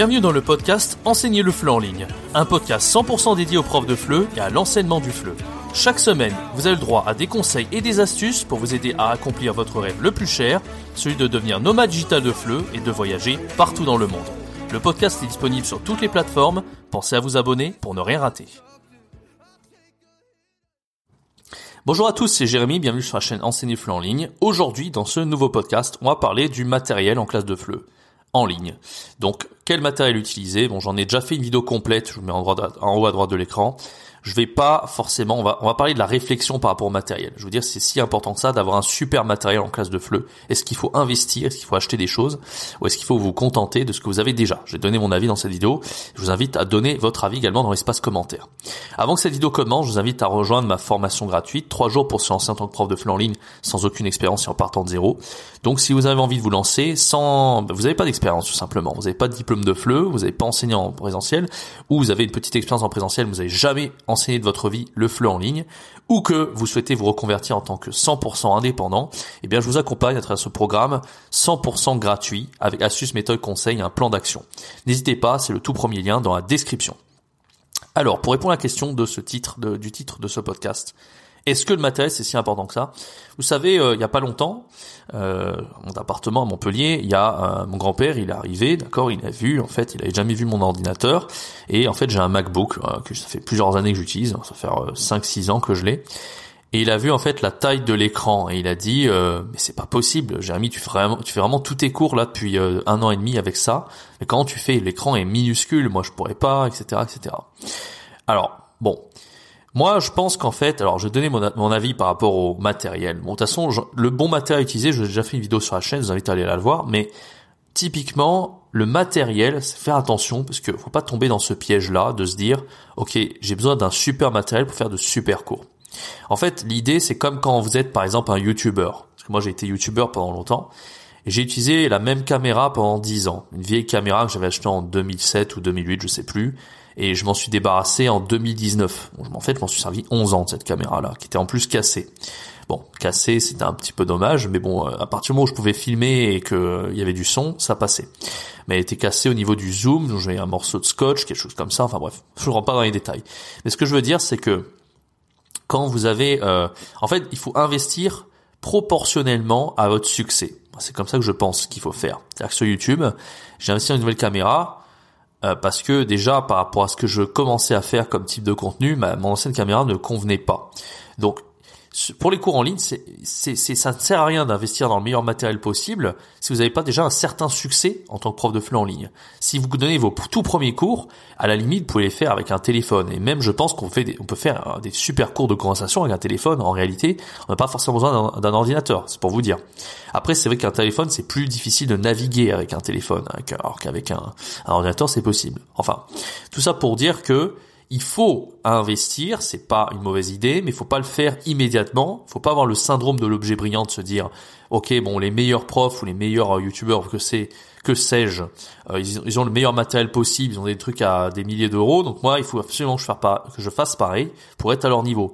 Bienvenue dans le podcast Enseigner le FLE en ligne, un podcast 100% dédié aux profs de FLE et à l'enseignement du FLE. Chaque semaine, vous avez le droit à des conseils et des astuces pour vous aider à accomplir votre rêve le plus cher, celui de devenir nomade digital de FLE et de voyager partout dans le monde. Le podcast est disponible sur toutes les plateformes, pensez à vous abonner pour ne rien rater. Bonjour à tous, c'est Jérémy, bienvenue sur la chaîne Enseigner FLE en ligne. Aujourd'hui, dans ce nouveau podcast, on va parler du matériel en classe de FLE en ligne. Donc, quel matériel utiliser? Bon, j'en ai déjà fait une vidéo complète, je vous mets en, en haut à droite de l'écran je vais pas forcément, on va, on va parler de la réflexion par rapport au matériel. Je veux dire, c'est si important que ça d'avoir un super matériel en classe de FLE. Est-ce qu'il faut investir, est-ce qu'il faut acheter des choses, ou est-ce qu'il faut vous contenter de ce que vous avez déjà? J'ai donné mon avis dans cette vidéo. Je vous invite à donner votre avis également dans l'espace commentaire. Avant que cette vidéo commence, je vous invite à rejoindre ma formation gratuite, 3 jours pour se lancer en tant que prof de FLE en ligne sans aucune expérience et en partant de zéro. Donc, si vous avez envie de vous lancer sans, vous n'avez pas d'expérience tout simplement, vous n'avez pas de diplôme de FLE, vous n'avez pas enseigné en présentiel, ou vous avez une petite expérience en présentiel, vous n'avez jamais enseigner de votre vie le FLE en ligne, ou que vous souhaitez vous reconvertir en tant que 100% indépendant, eh bien je vous accompagne à travers ce programme 100% gratuit avec astuces, méthodes, conseils un plan d'action. N'hésitez pas, c'est le tout premier lien dans la description. Alors, pour répondre à la question de ce titre, du titre de ce podcast, est-ce que le matériel c'est si important que ça? Vous savez, euh, il n'y a pas longtemps, euh, mon appartement à Montpellier, il y a euh, mon grand-père, il est arrivé, d'accord, il a vu, en fait, il avait jamais vu mon ordinateur, et en fait j'ai un MacBook que ça fait plusieurs années que j'utilise, ça fait 5-6 ans que je l'ai, et il a vu en fait la taille de l'écran et il a dit mais c'est pas possible, Jérémy, tu fais vraiment, tu fais vraiment tous tes cours là depuis un an et demi avec ça, mais quand tu fais? L'écran est minuscule, moi je pourrais pas, etc., etc. Alors bon. Moi, je pense qu'en fait, alors je vais donner mon, avis par rapport au matériel. Bon, de toute façon, le bon matériel utilisé, j'ai déjà fait une vidéo sur la chaîne, je vous invite à aller la voir, mais typiquement, le matériel, c'est faire attention parce que faut pas tomber dans ce piège-là de se dire, ok, j'ai besoin d'un super matériel pour faire de super cours. En fait, l'idée, c'est comme quand vous êtes par exemple un YouTuber. Parce que moi, j'ai été YouTuber pendant longtemps. Et j'ai utilisé la même caméra pendant 10 ans. Une vieille caméra que j'avais achetée en 2007 ou 2008, je sais plus et je m'en suis débarrassé en 2019. Bon, en fait, je m'en suis servi 11 ans de cette caméra-là, qui était en plus cassée. Bon, cassée, c'était un petit peu dommage, mais bon, à partir du moment où je pouvais filmer et qu'il euh, y avait du son, ça passait. Mais elle était cassée au niveau du zoom, donc j'avais un morceau de scotch, quelque chose comme ça, enfin bref, je ne rentre pas dans les détails. Mais ce que je veux dire, c'est que quand vous avez... Euh, en fait, il faut investir proportionnellement à votre succès. C'est comme ça que je pense qu'il faut faire. C'est-à-dire que sur YouTube, j'ai investi dans une nouvelle caméra, euh, parce que déjà par rapport à ce que je commençais à faire comme type de contenu, ma, mon ancienne caméra ne convenait pas. Donc pour les cours en ligne, c'est, c'est, ça ne sert à rien d'investir dans le meilleur matériel possible si vous n'avez pas déjà un certain succès en tant que prof de FLE en ligne. Si vous donnez vos tout premiers cours, à la limite, vous pouvez les faire avec un téléphone. Et même, je pense qu'on fait on peut faire des super cours de conversation avec un téléphone. En réalité, on n'a pas forcément besoin d'un, ordinateur. C'est pour vous dire. Après, c'est vrai qu'un téléphone, c'est plus difficile de naviguer avec un téléphone, alors qu'avec un, un ordinateur, c'est possible. Enfin, tout ça pour dire que il faut investir, c'est pas une mauvaise idée, mais il faut pas le faire immédiatement. Il faut pas avoir le syndrome de l'objet brillant de se dire, ok, bon, les meilleurs profs ou les meilleurs euh, youtubeurs que sais-je, euh, ils, ont le meilleur matériel possible, ils ont des trucs à des milliers d'euros, donc moi, il faut absolument que je, fasse, pas, que je fasse pareil pour être à leur niveau.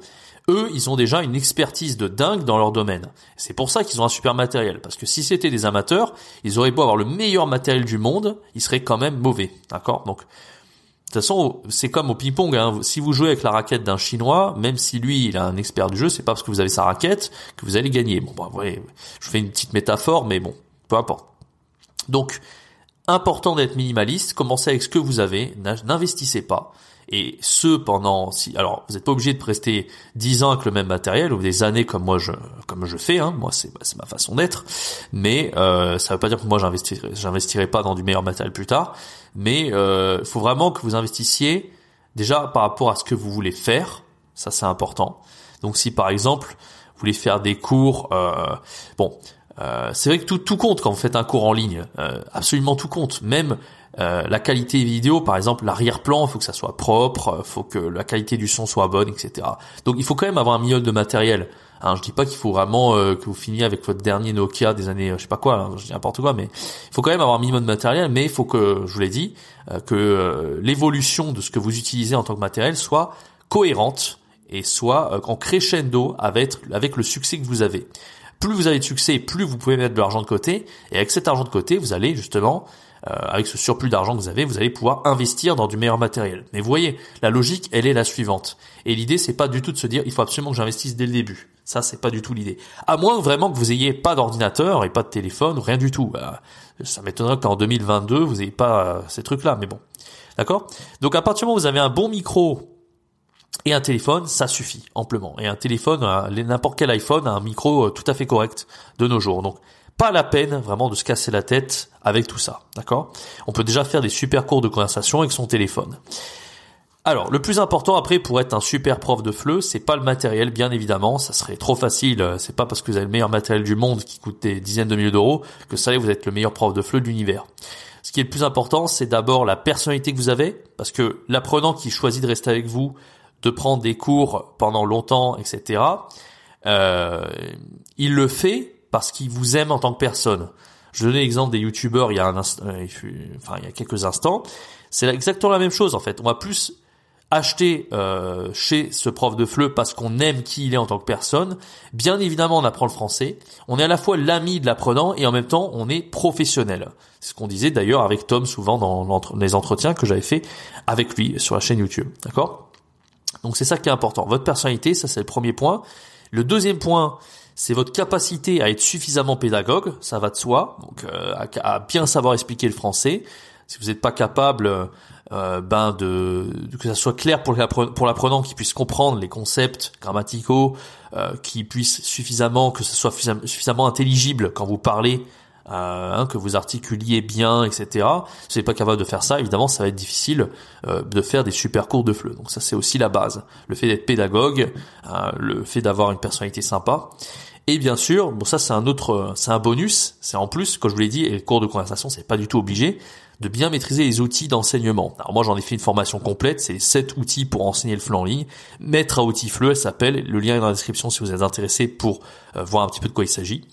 Eux, ils ont déjà une expertise de dingue dans leur domaine. C'est pour ça qu'ils ont un super matériel. Parce que si c'était des amateurs, ils auraient beau avoir le meilleur matériel du monde, ils seraient quand même mauvais. D'accord? Donc, toute façon, c'est comme au ping-pong. Hein. Si vous jouez avec la raquette d'un Chinois, même si lui, il a un expert du jeu, c'est pas parce que vous avez sa raquette que vous allez gagner. Bon, bah, ouais, je fais une petite métaphore, mais bon, peu importe. Donc, important d'être minimaliste. Commencez avec ce que vous avez. N'investissez pas. Et ce pendant si alors vous n'êtes pas obligé de rester 10 ans avec le même matériel ou des années comme moi je comme je fais hein. moi c'est c'est ma façon d'être mais euh, ça veut pas dire que moi j'investirai j'investirai pas dans du meilleur matériel plus tard mais il euh, faut vraiment que vous investissiez déjà par rapport à ce que vous voulez faire ça c'est important donc si par exemple vous voulez faire des cours euh, bon euh, c'est vrai que tout, tout compte quand vous faites un cours en ligne. Euh, absolument tout compte. Même euh, la qualité vidéo, par exemple, l'arrière-plan, il faut que ça soit propre, il faut que la qualité du son soit bonne, etc. Donc il faut quand même avoir un minimum de matériel. Hein, je dis pas qu'il faut vraiment que vous finiez avec votre dernier Nokia des années, je sais pas quoi, hein, je dis n'importe quoi, mais il faut quand même avoir un minimum de matériel. Mais il faut que, je vous l'ai dit, que l'évolution de ce que vous utilisez en tant que matériel soit cohérente et soit en crescendo avec, avec le succès que vous avez plus vous avez de succès, plus vous pouvez mettre de l'argent de côté. Et avec cet argent de côté, vous allez justement avec ce surplus d'argent que vous avez, vous allez pouvoir investir dans du meilleur matériel. Mais vous voyez, la logique, elle est la suivante. Et l'idée, c'est pas du tout de se dire, il faut absolument que j'investisse dès le début. Ça, c'est pas du tout l'idée. À moins vraiment que vous ayez pas d'ordinateur et pas de téléphone, rien du tout. Bah, ça m'étonnerait qu'en 2022, vous ayez pas ces trucs-là. Mais bon, d'accord? Donc à partir du moment où vous avez un bon micro et un téléphone, ça suffit amplement. Et un téléphone, n'importe quel iPhone a un micro euh, tout à fait correct de nos jours. Donc pas la peine vraiment de se casser la tête avec tout ça, d'accord? On peut déjà faire des super cours de conversation avec son téléphone. Alors, le plus important après pour être un super prof de FLE, c'est pas le matériel, bien évidemment. Ça serait trop facile. Euh, c'est pas parce que vous avez le meilleur matériel du monde qui coûte des dizaines de milliers d'euros que ça y est, vous êtes le meilleur prof de FLE de l'univers. Ce qui est le plus important, c'est d'abord la personnalité que vous avez, parce que l'apprenant qui choisit de rester avec vous, de prendre des cours pendant longtemps, etc., euh, il le fait parce qu'il vous aime en tant que personne. Je donnais l'exemple des youtubeurs il y a un euh, enfin il y a quelques instants. C'est exactement la même chose en fait. On va plus acheter euh, chez ce prof de FLE parce qu'on aime qui il est en tant que personne. Bien évidemment, on apprend le français. On est à la fois l'ami de l'apprenant et en même temps, on est professionnel. C'est ce qu'on disait d'ailleurs avec Tom souvent dans les entretiens que j'avais fait avec lui sur la chaîne YouTube. D'accord? Donc c'est ça qui est important. Votre personnalité, ça c'est le premier point. Le deuxième point, c'est votre capacité à être suffisamment pédagogue, ça va de soi, donc euh, à, bien savoir expliquer le français. Si vous n'êtes pas capable euh, ben de, que ça soit clair pour l'apprenant, qu'il puisse comprendre les concepts grammaticaux, euh, qu'il puisse suffisamment que ce soit suffisamment intelligible quand vous parlez, euh, hein, que vous articuliez bien, etc. Si vous n'êtes pas capable de faire ça, évidemment, ça va être difficile euh, de faire des super cours de FLE. Donc ça, c'est aussi la base. Le fait d'être pédagogue, euh, le fait d'avoir une personnalité sympa. Et bien sûr, bon ça c'est un autre, c'est un bonus, c'est en plus, comme je vous l'ai dit, et le cours de conversation c'est pas du tout obligé, de bien maîtriser les outils d'enseignement. Alors moi j'en ai fait une formation complète, c'est 7 outils pour enseigner le FLE en ligne. Maître à outils FLE, elle s'appelle, le lien est dans la description si vous êtes intéressé pour euh, voir un petit peu de quoi il s'agit.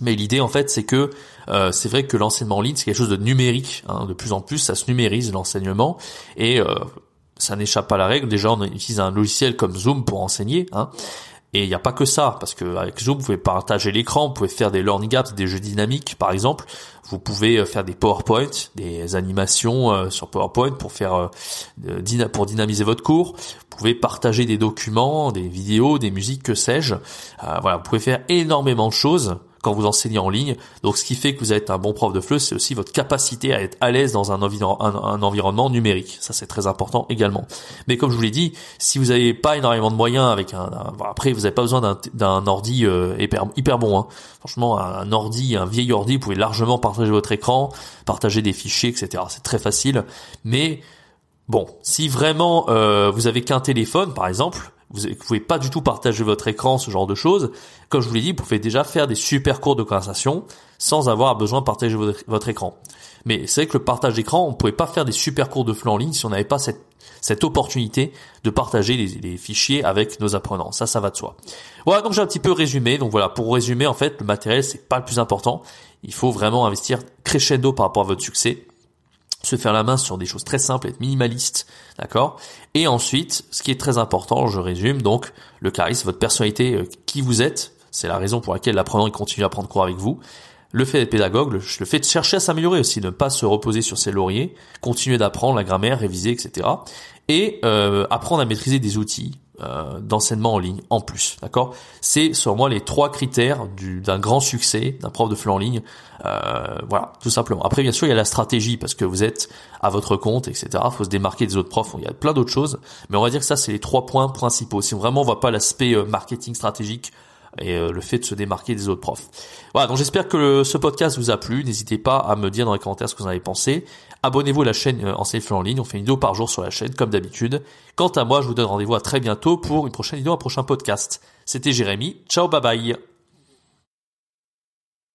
Mais l'idée en fait c'est que euh, c'est vrai que l'enseignement en ligne c'est quelque chose de numérique, hein. de plus en plus ça se numérise l'enseignement et euh, ça n'échappe pas à la règle. Déjà on utilise un logiciel comme Zoom pour enseigner, hein. Et il n'y a pas que ça, parce que avec Zoom, vous pouvez partager l'écran, vous pouvez faire des learning apps, des jeux dynamiques, par exemple. Vous pouvez euh, faire des PowerPoint, des animations euh, sur PowerPoint pour faire euh, pour dynamiser votre cours. Vous pouvez partager des documents, des vidéos, des musiques, que sais-je. voilà, vous pouvez faire énormément de choses quand vous enseignez en ligne. Donc ce qui fait que vous êtes un bon prof de FLE, c'est aussi votre capacité à être à l'aise dans un, un, environnement numérique. Ça c'est très important également. Mais comme je vous l'ai dit, si vous n'avez pas énormément de moyens avec un, après vous n'avez pas besoin d'un ordi euh, hyper, bon. Hein. Franchement, un ordi, un vieil ordi, vous pouvez largement partager votre écran, partager des fichiers, etc. C'est très facile. Mais bon, si vraiment euh, vous avez qu'un téléphone, par exemple, vous ne pouvez pas du tout partager votre écran, ce genre de choses. Comme je vous l'ai dit, vous pouvez déjà faire des super cours de conversation sans avoir besoin de partager votre, écran. Mais c'est vrai que le partage d'écran, on ne pouvait pas faire des super cours de flux en ligne si on n'avait pas cette, opportunité de partager les, les, fichiers avec nos apprenants. Ça, ça va de soi. Voilà, donc j'ai un petit peu résumé. Donc voilà, pour résumer, en fait, le matériel, c'est pas le plus important. Il faut vraiment investir crescendo par rapport à votre succès se faire la main sur des choses très simples, être minimaliste, d'accord? Et ensuite, ce qui est très important, je résume, donc le charisme, votre personnalité, euh, qui vous êtes, c'est la raison pour laquelle l'apprenant continue à prendre cours avec vous. Le fait d'être pédagogue, le, fait de chercher à s'améliorer aussi, ne pas se reposer sur ses lauriers, continuer d'apprendre la grammaire, réviser, etc. Et euh, apprendre à maîtriser des outils, euh, d'enseignement en ligne en plus, d'accord? C'est sur moi les trois critères d'un grand succès d'un prof de FLE en ligne. Euh, voilà, tout simplement. Après, bien sûr, il y a la stratégie parce que vous êtes à votre compte, etc. Il faut se démarquer des autres profs. Il y a plein d'autres choses, mais on va dire que ça, c'est les trois points principaux. Si vraiment on voit pas l'aspect euh, marketing stratégique, et le fait de se démarquer des autres profs. Voilà, donc j'espère que ce podcast vous a plu. N'hésitez pas à me dire dans les commentaires ce que vous en avez pensé. Abonnez-vous à la chaîne euh, Enseigne en ligne, on fait une vidéo par jour sur la chaîne comme d'habitude. Quant à moi, je vous donne rendez-vous à très bientôt pour une prochaine vidéo, un prochain podcast. C'était Jérémy, ciao bye bye